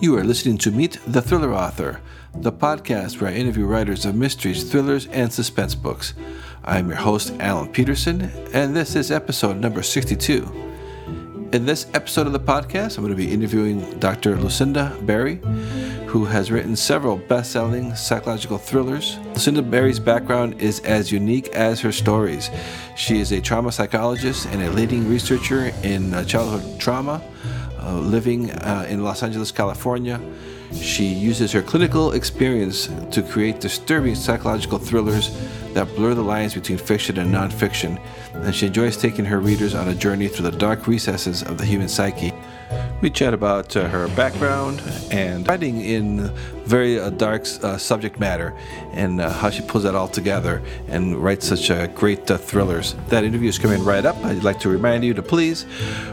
You are listening to Meet the Thriller Author, the podcast where I interview writers of mysteries, thrillers, and suspense books. I'm your host, Alan Peterson, and this is episode number 62. In this episode of the podcast, I'm going to be interviewing Dr. Lucinda Berry, who has written several best selling psychological thrillers. Lucinda Berry's background is as unique as her stories. She is a trauma psychologist and a leading researcher in uh, childhood trauma living uh, in Los Angeles, California. She uses her clinical experience to create disturbing psychological thrillers that blur the lines between fiction and nonfiction, and she enjoys taking her readers on a journey through the dark recesses of the human psyche. We chat about uh, her background and writing in very uh, dark uh, subject matter and uh, how she pulls that all together and writes such uh, great uh, thrillers. That interview is coming right up. I'd like to remind you to please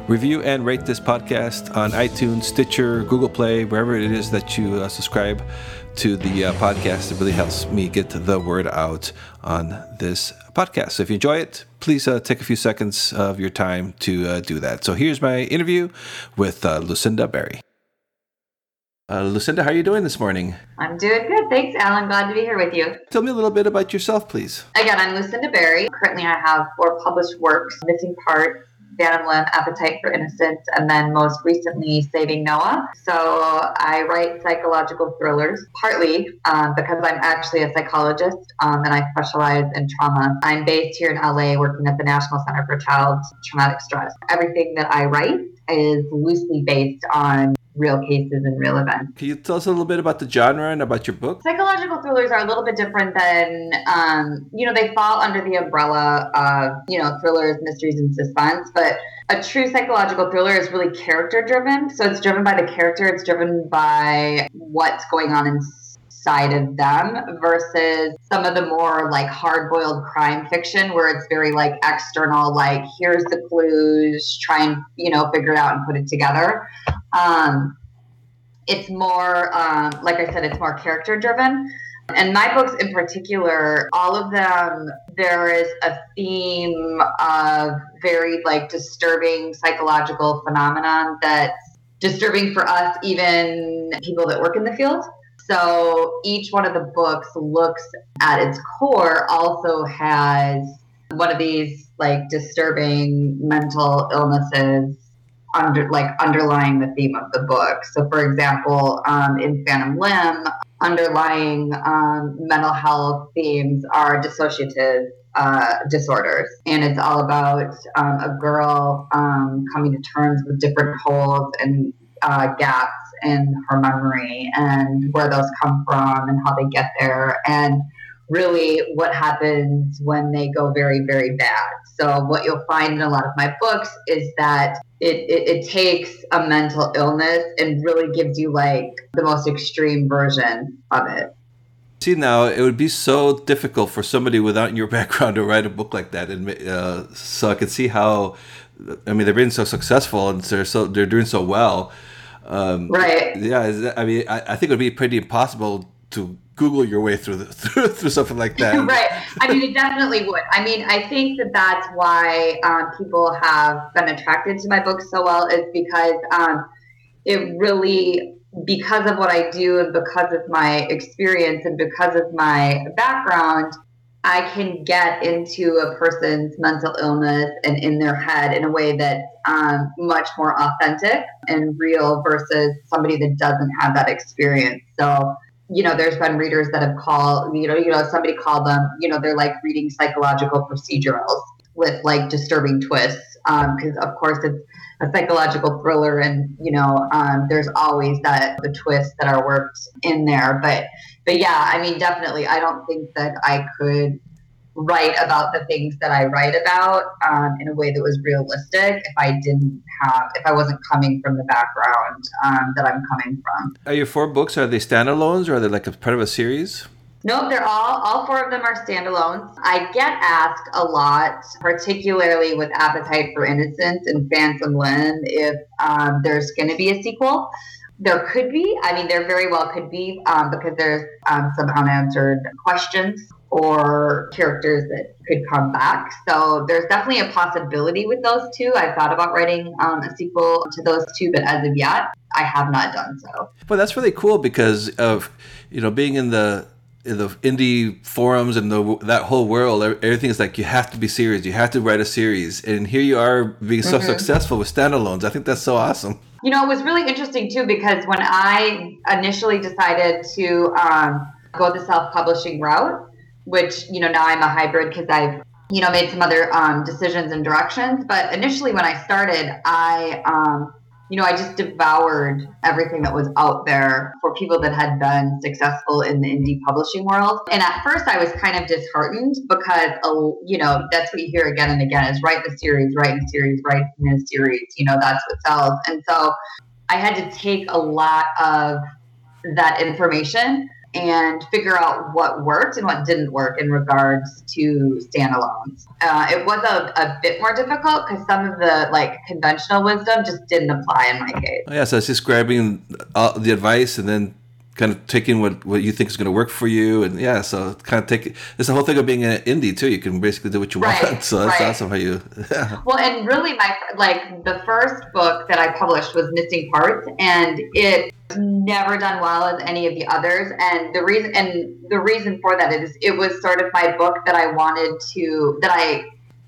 review and rate this podcast on iTunes, Stitcher, Google Play, wherever it is that you subscribe to the podcast. It really helps me get the word out on this podcast. So if you enjoy it, please uh, take a few seconds of your time to uh, do that. So here's my interview with uh, Lucinda Berry. Uh, Lucinda, how are you doing this morning? I'm doing good. Thanks, Alan. Glad to be here with you. Tell me a little bit about yourself, please. Again, I'm Lucinda Berry. Currently, I have four published works Missing Parts, Phantom Limb, Appetite for Innocence, and then most recently, Saving Noah. So I write psychological thrillers, partly um, because I'm actually a psychologist um, and I specialize in trauma. I'm based here in LA working at the National Center for Child Traumatic Stress. Everything that I write is loosely based on real cases and real events. Can you tell us a little bit about the genre and about your book? Psychological thrillers are a little bit different than, um, you know, they fall under the umbrella of, you know, thrillers, mysteries, and suspense. But a true psychological thriller is really character driven. So it's driven by the character, it's driven by what's going on in side of them versus some of the more like hard boiled crime fiction where it's very like external, like here's the clues, try and, you know, figure it out and put it together. Um, it's more, um, like I said, it's more character driven. And my books in particular, all of them, there is a theme of very like disturbing psychological phenomenon that's disturbing for us, even people that work in the field. So each one of the books looks at its core also has one of these like disturbing mental illnesses under like underlying the theme of the book. So for example, um, in Phantom Limb, underlying um, mental health themes are dissociative uh, disorders. And it's all about um, a girl um, coming to terms with different holes and uh, gaps in her memory and where those come from and how they get there. And really what happens when they go very very bad. So what you'll find in a lot of my books is that it, it, it takes a mental illness and really gives you like the most extreme version of it. See now it would be so difficult for somebody without your background to write a book like that and uh, so i can see how i mean they've been so successful and they're so they're doing so well um, right. Yeah. I mean, I, I think it would be pretty impossible to Google your way through the, through, through something like that. right. I mean, it definitely would. I mean, I think that that's why um, people have been attracted to my book so well is because um, it really, because of what I do and because of my experience and because of my background, I can get into a person's mental illness and in their head in a way that's um, much more authentic and real versus somebody that doesn't have that experience. So, you know, there's been readers that have called, you know, you know, somebody called them, you know, they're like reading psychological procedurals with like disturbing twists because, um, of course, it's a psychological thriller and you know um, there's always that the twists that are worked in there but but yeah, I mean, definitely, I don't think that I could write about the things that I write about um, in a way that was realistic if I didn't have, if I wasn't coming from the background um, that I'm coming from. Are your four books, are they standalones or are they like a part of a series? No, they're all, all four of them are standalones. I get asked a lot, particularly with Appetite for Innocence and Phantom Limb, if um, there's going to be a sequel. There could be. I mean, there very well could be um, because there's um, some unanswered questions or characters that could come back. So there's definitely a possibility with those two. I thought about writing um, a sequel to those two, but as of yet, I have not done so. But that's really cool because of you know being in the in the indie forums and the, that whole world, everything is like you have to be serious, you have to write a series, and here you are being so mm-hmm. successful with standalones. I think that's so awesome. You know, it was really interesting too because when I initially decided to um, go the self-publishing route, which you know now I'm a hybrid because I've you know made some other um, decisions and directions. But initially, when I started, I um, you know I just devoured everything that was out there for people that had been successful in the indie publishing world. And at first, I was kind of disheartened because uh, you know that's what you hear again and again is write the series, write the series, write the series. You know that's what sells. And so I had to take a lot of that information and figure out what worked and what didn't work in regards to standalones. Uh, it was a, a bit more difficult because some of the like conventional wisdom just didn't apply in my case. Oh, yeah, so it's just grabbing uh, the advice and then kind of taking what, what you think is going to work for you and yeah so kind of take it it's the whole thing of being an indie too you can basically do what you right, want so that's right. awesome how you well and really my like the first book that i published was missing parts and it never done well as any of the others and the reason and the reason for that is it was sort of my book that i wanted to that i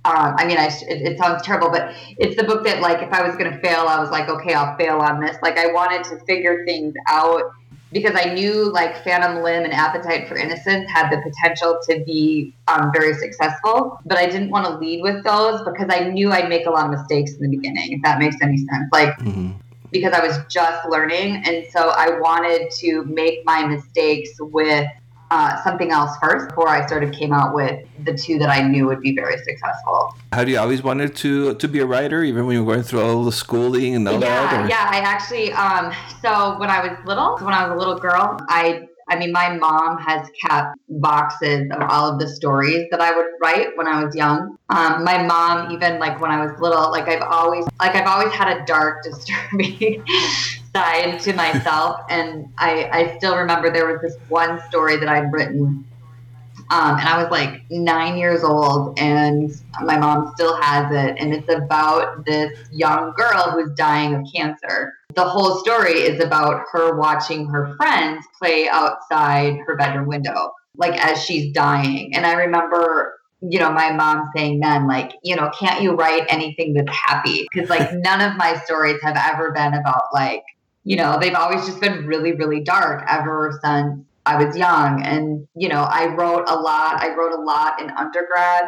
um, I mean, I, it, it, sounds terrible, but it's the book that, like, if I was going to fail, I was like, okay, I'll fail on this. Like, I wanted to figure things out because I knew like Phantom Limb and Appetite for Innocence had the potential to be um, very successful, but I didn't want to lead with those because I knew I'd make a lot of mistakes in the beginning, if that makes any sense. Like, mm-hmm. Because I was just learning. And so I wanted to make my mistakes with uh, something else first before I sort of came out with the two that I knew would be very successful. How do you always wanted to to be a writer, even when you were going through all the schooling and all yeah, that? Or? Yeah, I actually. Um, so when I was little, when I was a little girl, I I mean, my mom has kept boxes of all of the stories that I would write when I was young. Um, my mom, even like when I was little, like I've always, like I've always had a dark, disturbing side to myself. and I, I still remember there was this one story that I'd written. Um, and I was like nine years old, and my mom still has it. And it's about this young girl who's dying of cancer. The whole story is about her watching her friends play outside her bedroom window, like as she's dying. And I remember you know, my mom saying then, like, you know, can't you write anything that's happy? Because, like, none of my stories have ever been about, like, you know, they've always just been really, really dark ever since I was young. And, you know, I wrote a lot. I wrote a lot in undergrad.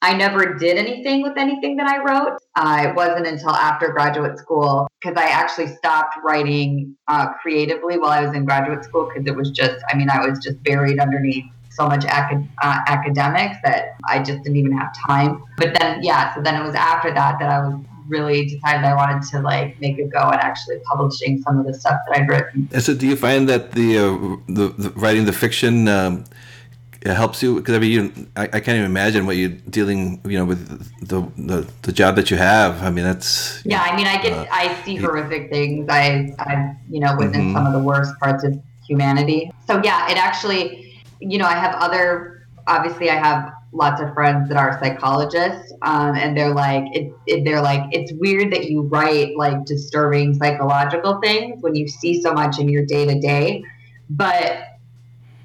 I never did anything with anything that I wrote. Uh, it wasn't until after graduate school because I actually stopped writing uh, creatively while I was in graduate school because it was just, I mean, I was just buried underneath so much acad- uh, academics that I just didn't even have time. But then, yeah, so then it was after that that I was really decided I wanted to like make a go at actually publishing some of the stuff that I'd written. And so, do you find that the uh, the, the, writing the fiction um, helps you? Because I mean, you, I, I, can't even imagine what you're dealing, you know, with the the, the job that you have. I mean, that's yeah. I mean, I get uh, I see horrific things. I I you know witnessed mm-hmm. some of the worst parts of humanity. So yeah, it actually, you know, I have other. Obviously, I have lots of friends that are psychologists um, and they're like it, it, they're like it's weird that you write like disturbing psychological things when you see so much in your day to day but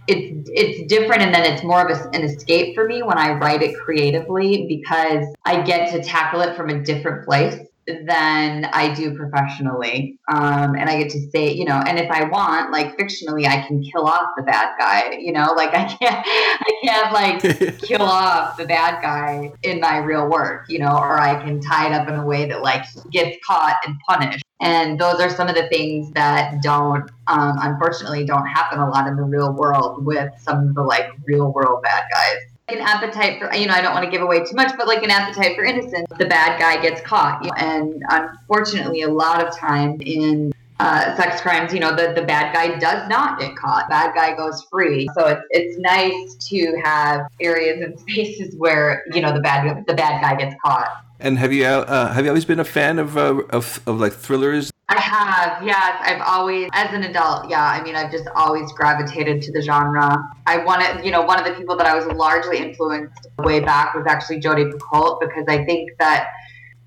it's it's different and then it's more of a, an escape for me when i write it creatively because i get to tackle it from a different place than I do professionally. Um, and I get to say, you know, and if I want, like fictionally, I can kill off the bad guy, you know, like I can't, I can't like kill off the bad guy in my real work, you know, or I can tie it up in a way that like gets caught and punished. And those are some of the things that don't, um, unfortunately, don't happen a lot in the real world with some of the like real world bad guys an appetite for you know i don't want to give away too much but like an appetite for innocence the bad guy gets caught you know? and unfortunately a lot of times in uh, sex crimes, you know, the, the bad guy does not get caught. Bad guy goes free. So it's, it's nice to have areas and spaces where, you know, the bad the bad guy gets caught. And have you uh, have you always been a fan of, uh, of of like thrillers? I have, yes. I've always, as an adult, yeah. I mean, I've just always gravitated to the genre. I wanted, you know, one of the people that I was largely influenced way back was actually Jodi Picoult because I think that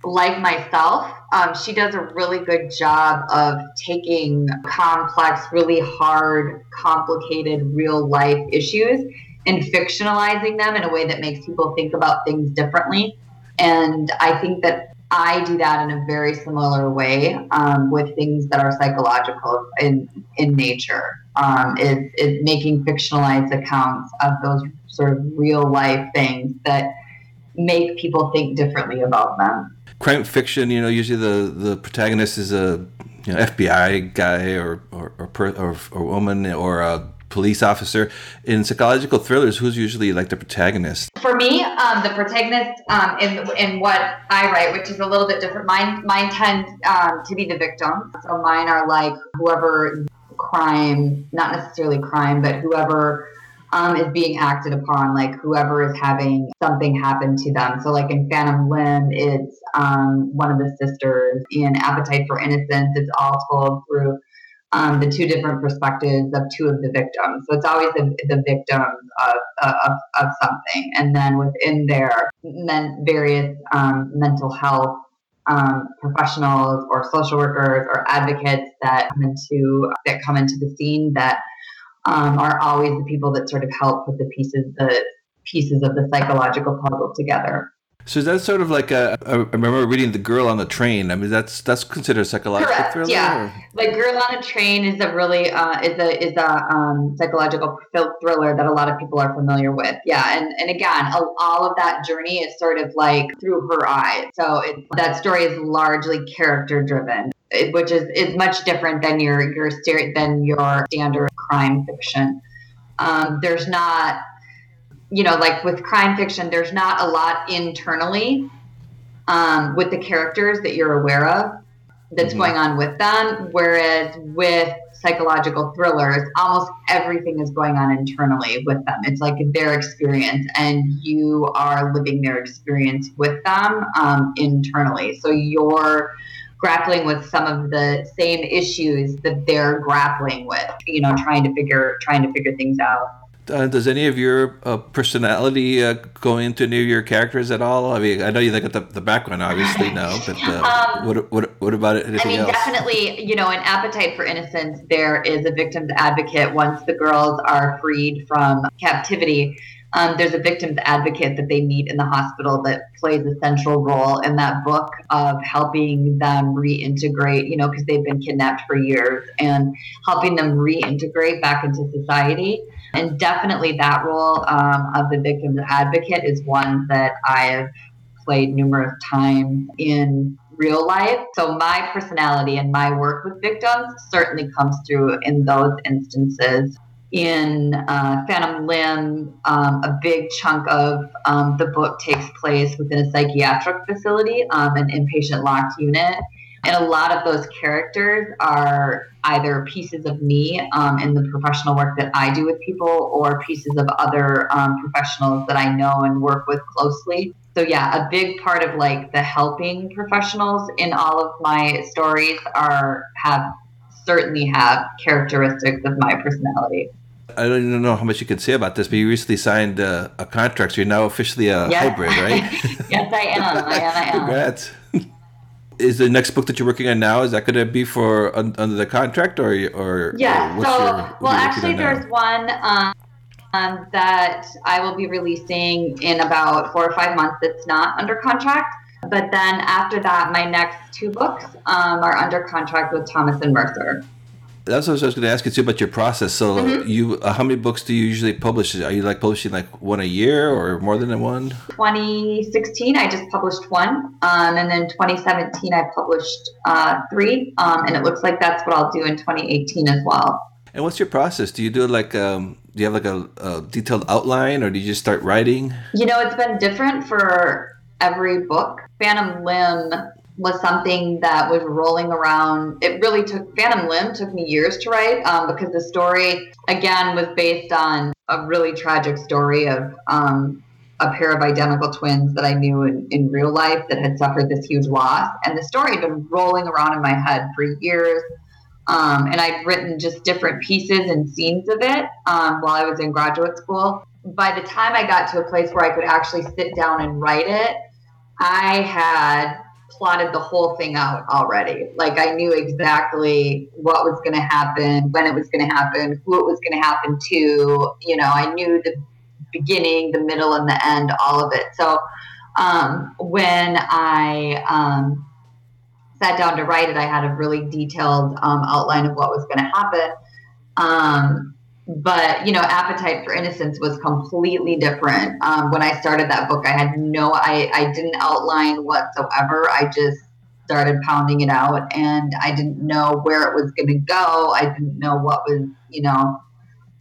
like myself, um, she does a really good job of taking complex, really hard, complicated real life issues and fictionalizing them in a way that makes people think about things differently. And I think that I do that in a very similar way um, with things that are psychological in in nature. Um, is is making fictionalized accounts of those sort of real life things that make people think differently about them crime fiction, you know, usually the, the protagonist is a you know, FBI guy or or or, per, or, or woman or a police officer. In psychological thrillers, who's usually like the protagonist? For me, um, the protagonist um, in in what I write, which is a little bit different. Mine mine tend um, to be the victim. So mine are like whoever crime, not necessarily crime, but whoever um, is being acted upon, like whoever is having something happen to them. So, like in Phantom Limb, it's um, one of the sisters. In Appetite for Innocence, it's all told through um, the two different perspectives of two of the victims. So it's always the, the victim of, of, of something. And then within there, men, various um, mental health um, professionals or social workers or advocates that come into that come into the scene that um, are always the people that sort of help put the pieces the pieces of the psychological puzzle together. So is that sort of like a? I remember reading The Girl on the Train. I mean, that's that's considered a psychological Correct, thriller. Yeah, like Girl on a Train is a really uh, is a is a um, psychological thriller that a lot of people are familiar with. Yeah, and and again, all of that journey is sort of like through her eyes. So it, that story is largely character driven which is, is much different than your your than your standard crime fiction. Um, there's not, you know, like with crime fiction, there's not a lot internally um, with the characters that you're aware of that's mm-hmm. going on with them. Whereas with psychological thrillers, almost everything is going on internally with them. It's like their experience, and you are living their experience with them um, internally. So you're grappling with some of the same issues that they're grappling with you know trying to figure trying to figure things out uh, does any of your uh, personality uh, go into any of your characters at all? I mean, I know you got the, the background, obviously, no, but uh, um, what, what, what about it? I mean, else? definitely, you know, an Appetite for Innocence, there is a victim's advocate once the girls are freed from captivity. Um, there's a victim's advocate that they meet in the hospital that plays a central role in that book of helping them reintegrate, you know, because they've been kidnapped for years and helping them reintegrate back into society. And definitely that role um, of the victim's advocate is one that I have played numerous times in real life. So my personality and my work with victims certainly comes through in those instances in uh, Phantom Limb, um, a big chunk of um, the book takes place within a psychiatric facility, um, an inpatient locked unit. And a lot of those characters are either pieces of me um, in the professional work that I do with people or pieces of other um, professionals that I know and work with closely. So, yeah, a big part of like the helping professionals in all of my stories are have certainly have characteristics of my personality. I don't even know how much you can say about this, but you recently signed a, a contract, so you're now officially a yes. hybrid, right? yes, I am. I am. I am. Congrats. Is the next book that you're working on now? Is that going to be for un, under the contract, or or yeah? Or so, your, well, actually, there's one um, um, that I will be releasing in about four or five months. It's not under contract. But then after that, my next two books um, are under contract with Thomas and Mercer. That's what I was going to ask you too about your process. So, mm-hmm. you, uh, how many books do you usually publish? Are you like publishing like one a year or more than one? 2016, I just published one, um, and then 2017, I published uh, three, um, and it looks like that's what I'll do in 2018 as well. And what's your process? Do you do like um, do you have like a, a detailed outline, or do you just start writing? You know, it's been different for every book. Phantom Limb was something that was rolling around. It really took Phantom Limb took me years to write um, because the story again was based on a really tragic story of um, a pair of identical twins that I knew in, in real life that had suffered this huge loss. And the story had been rolling around in my head for years. Um, and I'd written just different pieces and scenes of it um, while I was in graduate school. By the time I got to a place where I could actually sit down and write it, I had plotted the whole thing out already. Like I knew exactly what was going to happen, when it was going to happen, who it was going to happen to. You know, I knew the beginning, the middle, and the end, all of it. So um, when I um, sat down to write it, I had a really detailed um, outline of what was going to happen. Um, but you know, Appetite for Innocence was completely different. Um, when I started that book, I had no, I, I didn't outline whatsoever. I just started pounding it out, and I didn't know where it was going to go. I didn't know what was, you know,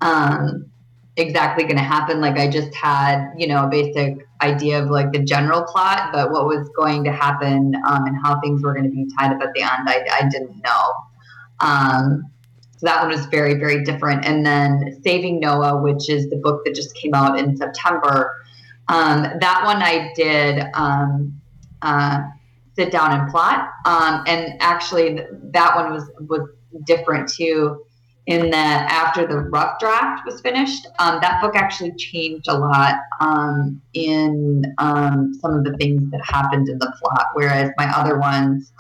um, exactly going to happen. Like I just had, you know, a basic idea of like the general plot, but what was going to happen um, and how things were going to be tied up at the end, I, I didn't know. So that one was very, very different. And then Saving Noah, which is the book that just came out in September, um, that one I did um, uh, sit down and plot. Um, and actually, that one was was different too in that after the rough draft was finished, um, that book actually changed a lot um, in um, some of the things that happened in the plot. Whereas my other ones,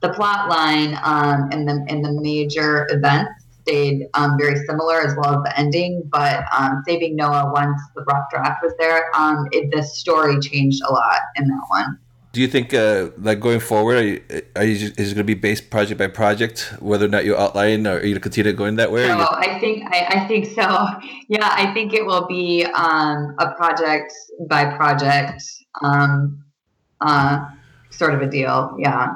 the plot line um, and the and the major events stayed um, very similar as well as the ending. But Saving Noah, once the rough draft was there, it, the story changed a lot in that one. Do you think, uh, like going forward, are you, are you, is it going to be based project by project, whether or not you outline, or are you going to continue going that way? No, I think I, I, think so. Yeah, I think it will be um, a project by project um, uh, sort of a deal. Yeah.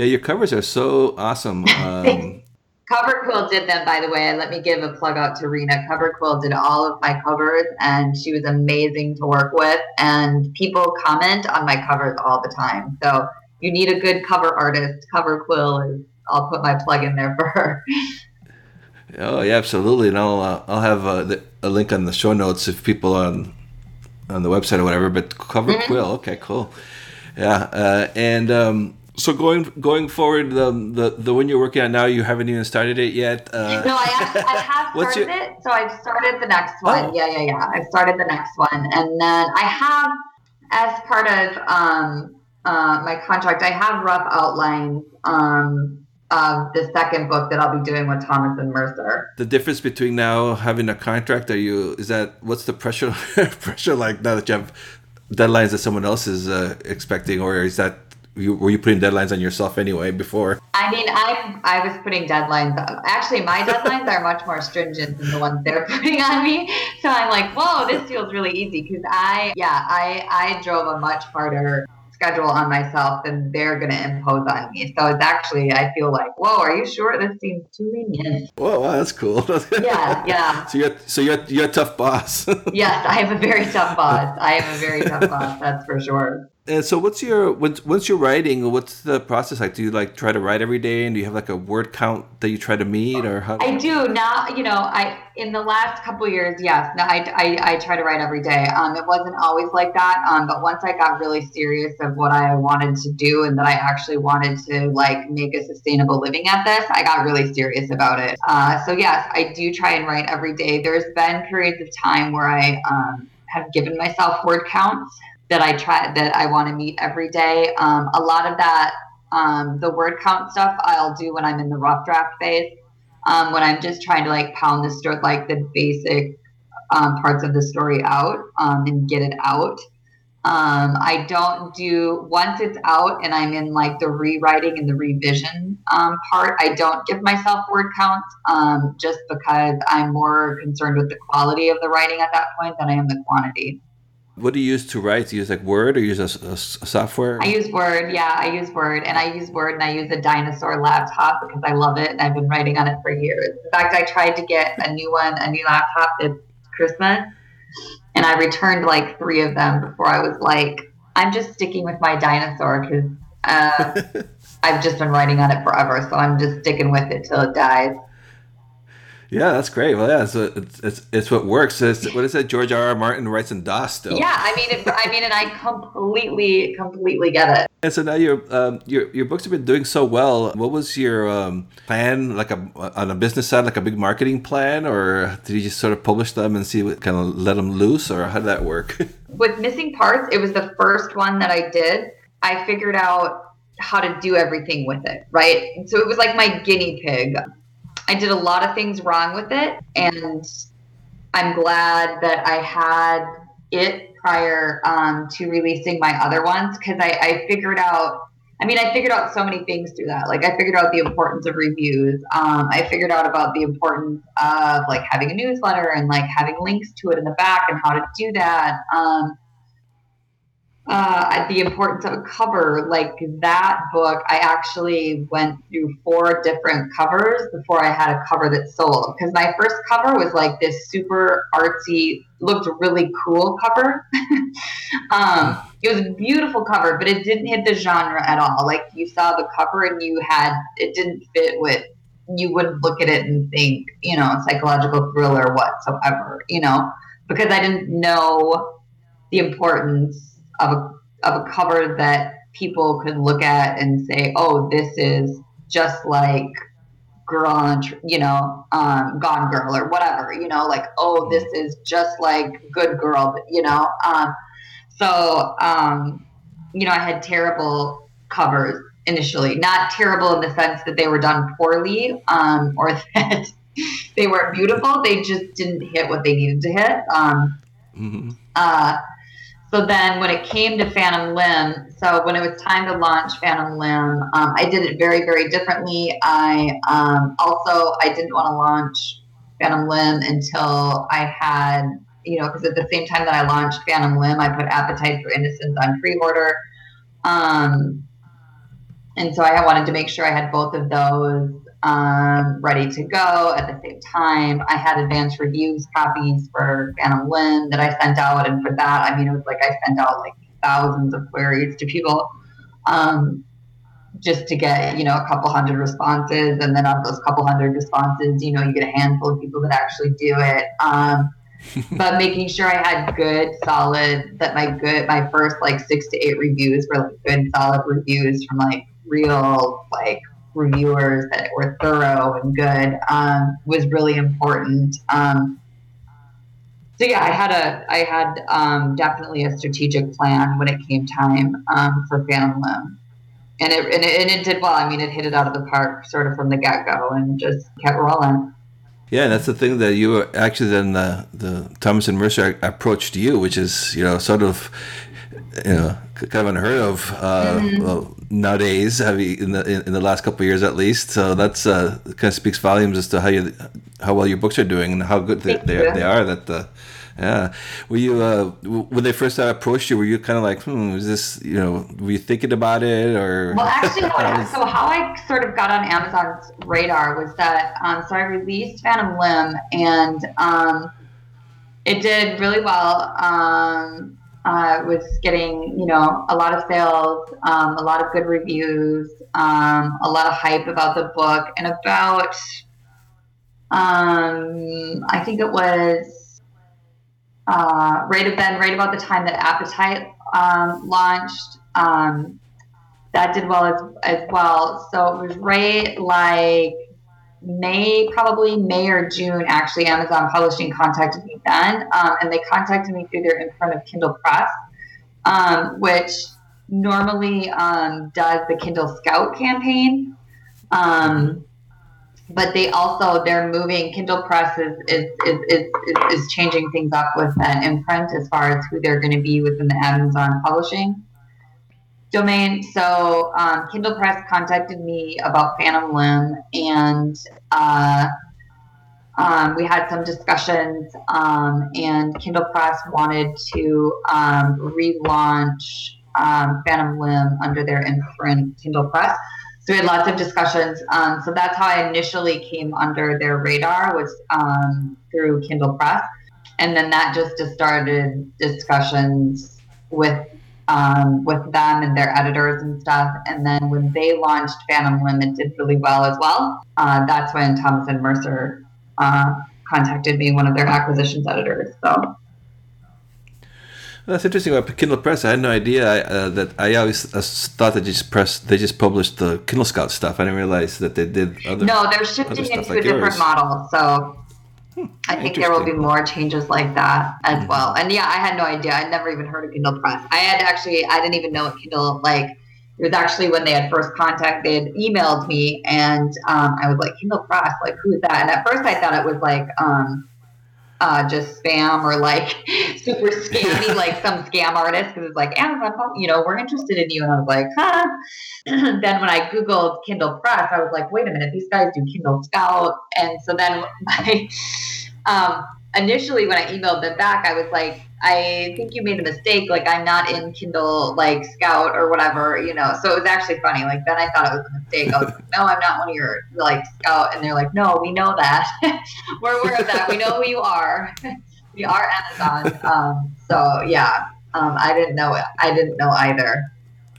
Yeah, your covers are so awesome. Um, Cover Quill did them, by the way. Let me give a plug out to Rena. Cover Quill did all of my covers, and she was amazing to work with. And people comment on my covers all the time. So you need a good cover artist. Cover Quill is. I'll put my plug in there for her. Oh yeah, absolutely. And I'll uh, I'll have uh, the, a link on the show notes if people on on the website or whatever. But Cover mm-hmm. Quill, okay, cool. Yeah, uh, and um, so going going forward, the, the the one you're working on now, you haven't even started it yet. Uh, no, I have, I have started your... it. So I've started the next one. Oh. Yeah, yeah, yeah. I've started the next one, and then I have, as part of um, uh, my contract, I have rough outlines um, of the second book that I'll be doing with Thomas and Mercer. The difference between now having a contract, are you is that what's the pressure pressure like now that you have deadlines that someone else is uh, expecting, or is that you, were you putting deadlines on yourself anyway before? I mean, I I was putting deadlines. On, actually, my deadlines are much more stringent than the ones they're putting on me. So I'm like, whoa, this feels really easy because I yeah I I drove a much harder schedule on myself than they're going to impose on me. So it's actually, I feel like, whoa, are you sure this seems too lenient? Whoa, wow, that's cool. yeah, yeah. So you're so you're you're a tough boss. yes, I have a very tough boss. I have a very tough boss. That's for sure. And so, what's your once you're writing? What's the process like? Do you like try to write every day, and do you have like a word count that you try to meet, or how? I do now. You know, I in the last couple years, yes. I, I, I try to write every day. Um, it wasn't always like that. Um, but once I got really serious of what I wanted to do, and that I actually wanted to like make a sustainable living at this, I got really serious about it. Uh, so yes, I do try and write every day. There's been periods of time where I um, have given myself word counts that I try that I want to meet every day. Um, a lot of that, um, the word count stuff, I'll do when I'm in the rough draft phase. Um, when I'm just trying to like pound the story, like the basic um, parts of the story out um, and get it out. Um, I don't do once it's out and I'm in like the rewriting and the revision part. I don't give myself word counts just because I'm more concerned with the quality of the writing at that point than I am the quantity. What do you use to write? Do you use like Word or use a, a, a, software? I use Word. Yeah, I use Word, and I use Word, and I use a dinosaur laptop because I love it, and I've been writing on it for years. In fact, I tried to get a new one, a new laptop this Christmas, and I returned like three of them before I was like, I'm just sticking with my dinosaur because Uh, I've just been writing on it forever, so I'm just sticking with it till it dies. Yeah, that's great. Well, yeah, so it's it's, it's what works. It's, what is it? George R. R. Martin writes in DOS still. Yeah, I mean, it, I mean, and I completely, completely get it. And so now your um, your your books have been doing so well. What was your um, plan, like a on a business side, like a big marketing plan, or did you just sort of publish them and see what kind of let them loose, or how did that work? With missing parts, it was the first one that I did. I figured out how to do everything with it, right? So it was like my guinea pig. I did a lot of things wrong with it, and I'm glad that I had it prior um, to releasing my other ones because I, I, figured out. I mean, I figured out so many things through that. Like, I figured out the importance of reviews. Um, I figured out about the importance of like having a newsletter and like having links to it in the back and how to do that. Um, uh, the importance of a cover. Like that book, I actually went through four different covers before I had a cover that sold. Because my first cover was like this super artsy, looked really cool cover. um, it was a beautiful cover, but it didn't hit the genre at all. Like you saw the cover and you had, it didn't fit with, you wouldn't look at it and think, you know, psychological thriller whatsoever, you know, because I didn't know the importance of a, of a cover that people could look at and say, oh, this is just like girl on, you know, um, Gone Girl or whatever, you know, like, oh, this is just like Good Girl, you know. Um, so, um, you know, I had terrible covers initially, not terrible in the sense that they were done poorly um, or that they weren't beautiful. They just didn't hit what they needed to hit. Um, mm-hmm. uh, so then when it came to Phantom Limb, so when it was time to launch Phantom Limb, um, I did it very, very differently. I um, also, I didn't want to launch Phantom Limb until I had, you know, because at the same time that I launched Phantom Limb, I put Appetite for Innocence on pre-order. Um, and so I wanted to make sure I had both of those um, ready to go at the same time. I had advanced reviews copies for Phantom Limb that I sent out, and for that, I mean, it was like I sent out like thousands of queries to people um, just to get you know a couple hundred responses, and then of those couple hundred responses, you know, you get a handful of people that actually do it. Um, but making sure I had good, solid, that my good, my first like six to eight reviews were like good, solid reviews from like real like reviewers that were thorough and good um, was really important. Um, so yeah, I had a I had um, definitely a strategic plan when it came time um, for Phantom. And it, and it, and it did well. I mean, it hit it out of the park sort of from the get go and just kept rolling. Yeah, that's the thing that you were actually then the, the Thomas and Mercer approached you, which is you know sort of you know kind of unheard of uh, mm-hmm. well, nowadays. I mean, in the in the last couple of years at least. So that's uh, kind of speaks volumes as to how you how well your books are doing and how good they, they, they are. That uh, yeah, were you uh, when they first approached you? Were you kind of like, hmm, is this you know? Were you thinking about it or? Well, actually, so how I sort of got on Amazon's radar was that um, so I released Phantom Limb and um, it did really well. Um, uh, was getting you know a lot of sales, um, a lot of good reviews, um, a lot of hype about the book, and about um, I think it was uh, right then right about the time that Appetite um, launched. Um, that did well as, as well. So it was right like May, probably May or June, actually, Amazon Publishing contacted me then, um, and they contacted me through their imprint of Kindle Press, um, which normally um, does the Kindle Scout campaign. Um, but they also they're moving Kindle Press is is, is, is, is changing things up with that imprint as far as who they're going to be within the Amazon Publishing domain. So um, Kindle Press contacted me about Phantom Limb, and uh, um, we had some discussions. Um, and Kindle Press wanted to um, relaunch um, Phantom Limb under their imprint Kindle Press. So we had lots of discussions. Um, so that's how I initially came under their radar was through Kindle Press, and then that just started discussions with um, with them and their editors and stuff. And then when they launched Phantom Limb, it did really well as well. Uh, that's when Thomas and Mercer uh, contacted me, one of their acquisitions editors. So. That's interesting about Kindle Press. I had no idea uh, that. I always uh, thought that just press they just published the Kindle Scout stuff. I didn't realize that they did other. No, they're shifting into like a different model. So I think there will be more changes like that as mm-hmm. well. And yeah, I had no idea. I never even heard of Kindle Press. I had actually I didn't even know what Kindle like. It was actually when they had first contacted, they emailed me, and um, I was like, Kindle Press, like who's that? And at first I thought it was like. Um, uh, just spam or like super scammy, like some scam artist because it's like Amazon, you know, we're interested in you. And I was like, huh. then when I Googled Kindle Press, I was like, wait a minute, these guys do Kindle Scout. And so then my, um, initially when I emailed them back, I was like, I think you made a mistake. Like I'm not in Kindle like Scout or whatever, you know. So it was actually funny. Like then I thought it was a mistake. I was like, no, I'm not one of your like Scout. And they're like, no, we know that. We're aware of that. We know who you are. we are Amazon. Um, so yeah, um, I didn't know. I didn't know either.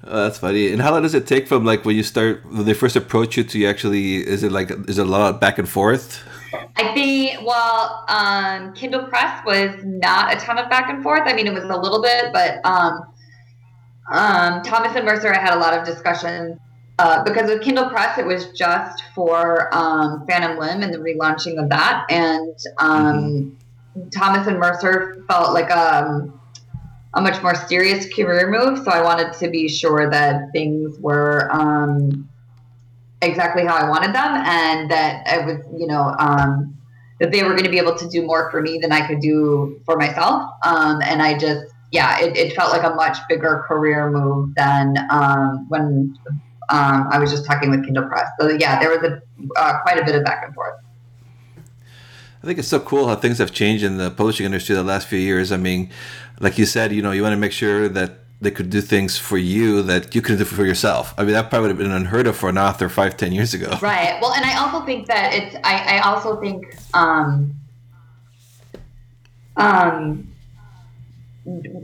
Oh, that's funny. And how long does it take from like when you start when they first approach you to you actually? Is it like is it a lot back and forth? I think, well, um, Kindle Press was not a ton of back and forth. I mean, it was a little bit, but um, um, Thomas and Mercer, I had a lot of discussions uh, because with Kindle Press, it was just for um, Phantom Limb and the relaunching of that. And um, mm-hmm. Thomas and Mercer felt like a, um, a much more serious career move. So I wanted to be sure that things were um, exactly how I wanted them, and that I was, you know, um, that they were going to be able to do more for me than I could do for myself. Um, and I just, yeah, it, it, felt like a much bigger career move than um, when um, I was just talking with Kindle Press. So yeah, there was a uh, quite a bit of back and forth. I think it's so cool how things have changed in the publishing industry the last few years. I mean, like you said, you know, you want to make sure that they could do things for you that you couldn't do for yourself. I mean, that probably would have been unheard of for an author five, ten years ago. Right. Well, and I also think that it's. I, I also think. Um, um,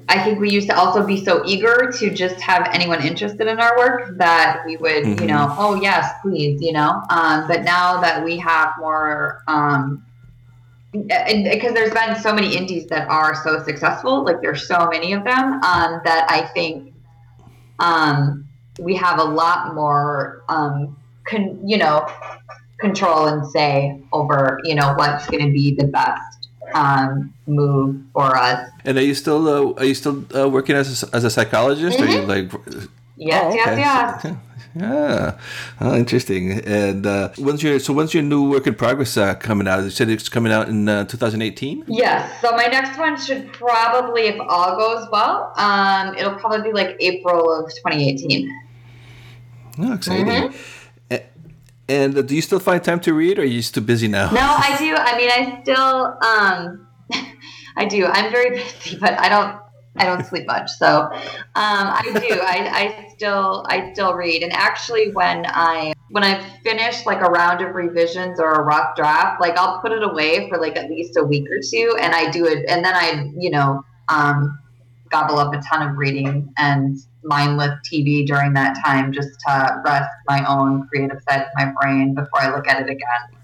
I think we used to also be so eager to just have anyone interested in our work that we would, mm-hmm. you know, oh yes, please, you know. Um, but now that we have more um, because there's been so many indies that are so successful, like there's so many of them, um, that I think um, we have a lot more, um, con- you know, control and say over, you know, what's going to be the best um, move for us. And are you still uh, are you still uh, working as a, as a psychologist? Mm-hmm. Are you mm-hmm. like? Yes, oh, okay. yes, yes. Yeah, oh, interesting. And uh, when's your so when's your new work in progress uh, coming out? You said it's coming out in uh, 2018. Yes. So my next one should probably, if all goes well, um, it'll probably be like April of 2018. Oh, exciting. Mm-hmm. And uh, do you still find time to read, or are you too busy now? No, I do. I mean, I still, um, I do. I'm very busy, but I don't I don't sleep much, so um, I do. I, I still I still read, and actually, when I when I finish like a round of revisions or a rough draft, like I'll put it away for like at least a week or two, and I do it, and then I you know um, gobble up a ton of reading and mindless TV during that time just to rest my own creative side of my brain before I look at it again.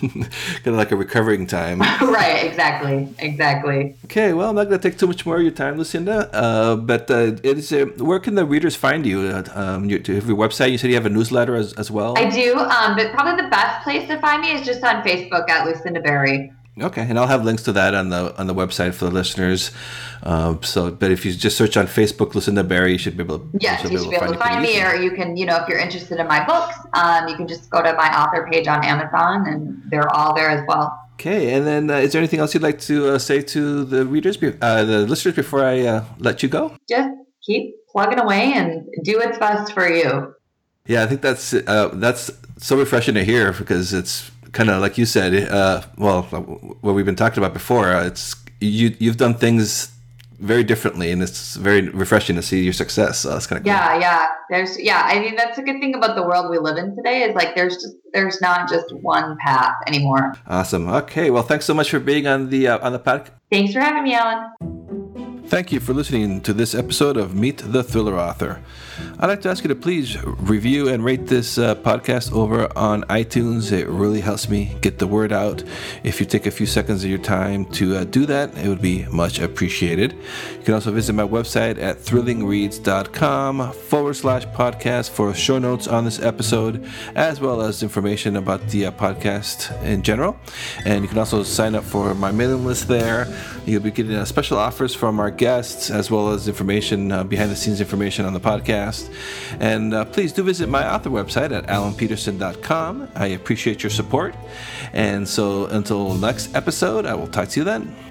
kind of like a recovering time. right, exactly, exactly. Okay, well, I'm not going to take too much more of your time, Lucinda. Uh, but uh, it's uh, where can the readers find you? Uh, um, you have your website. You said you have a newsletter as, as well. I do, um, but probably the best place to find me is just on Facebook at Lucinda Berry. Okay, and I'll have links to that on the on the website for the listeners. Um, so, but if you just search on Facebook, Lucinda Berry, you should be able. To, yes, you should be able, to find, me, or you can, you know, if you're interested in my books, um, you can just go to my author page on Amazon, and they're all there as well. Okay, and then uh, is there anything else you'd like to uh, say to the readers, uh, the listeners, before I uh, let you go? Just keep plugging away and do what's best for you. Yeah, I think that's uh, that's so refreshing to hear because it's kind of like you said, uh, well, what we've been talking about before. Uh, it's you you've done things very differently, and it's very refreshing to see your success. So that's kind of cool. yeah, yeah. There's yeah. I mean, that's a good thing about the world we live in today is like there's just there's not just one path anymore. Awesome. Okay. Well, thanks so much for being on the uh, on the podcast. Thanks for having me, Alan. Thank you for listening to this episode of Meet the Thriller Author. I'd like to ask you to please review and rate this uh, podcast over on iTunes. It really helps me get the word out. If you take a few seconds of your time to uh, do that, it would be much appreciated. You can also visit my website at thrillingreads.com forward slash podcast for show notes on this episode, as well as information about the uh, podcast in general. And you can also sign up for my mailing list there. You'll be getting uh, special offers from our guests, as well as information, uh, behind the scenes information on the podcast. And uh, please do visit my author website at alanpeterson.com. I appreciate your support. And so until next episode, I will talk to you then.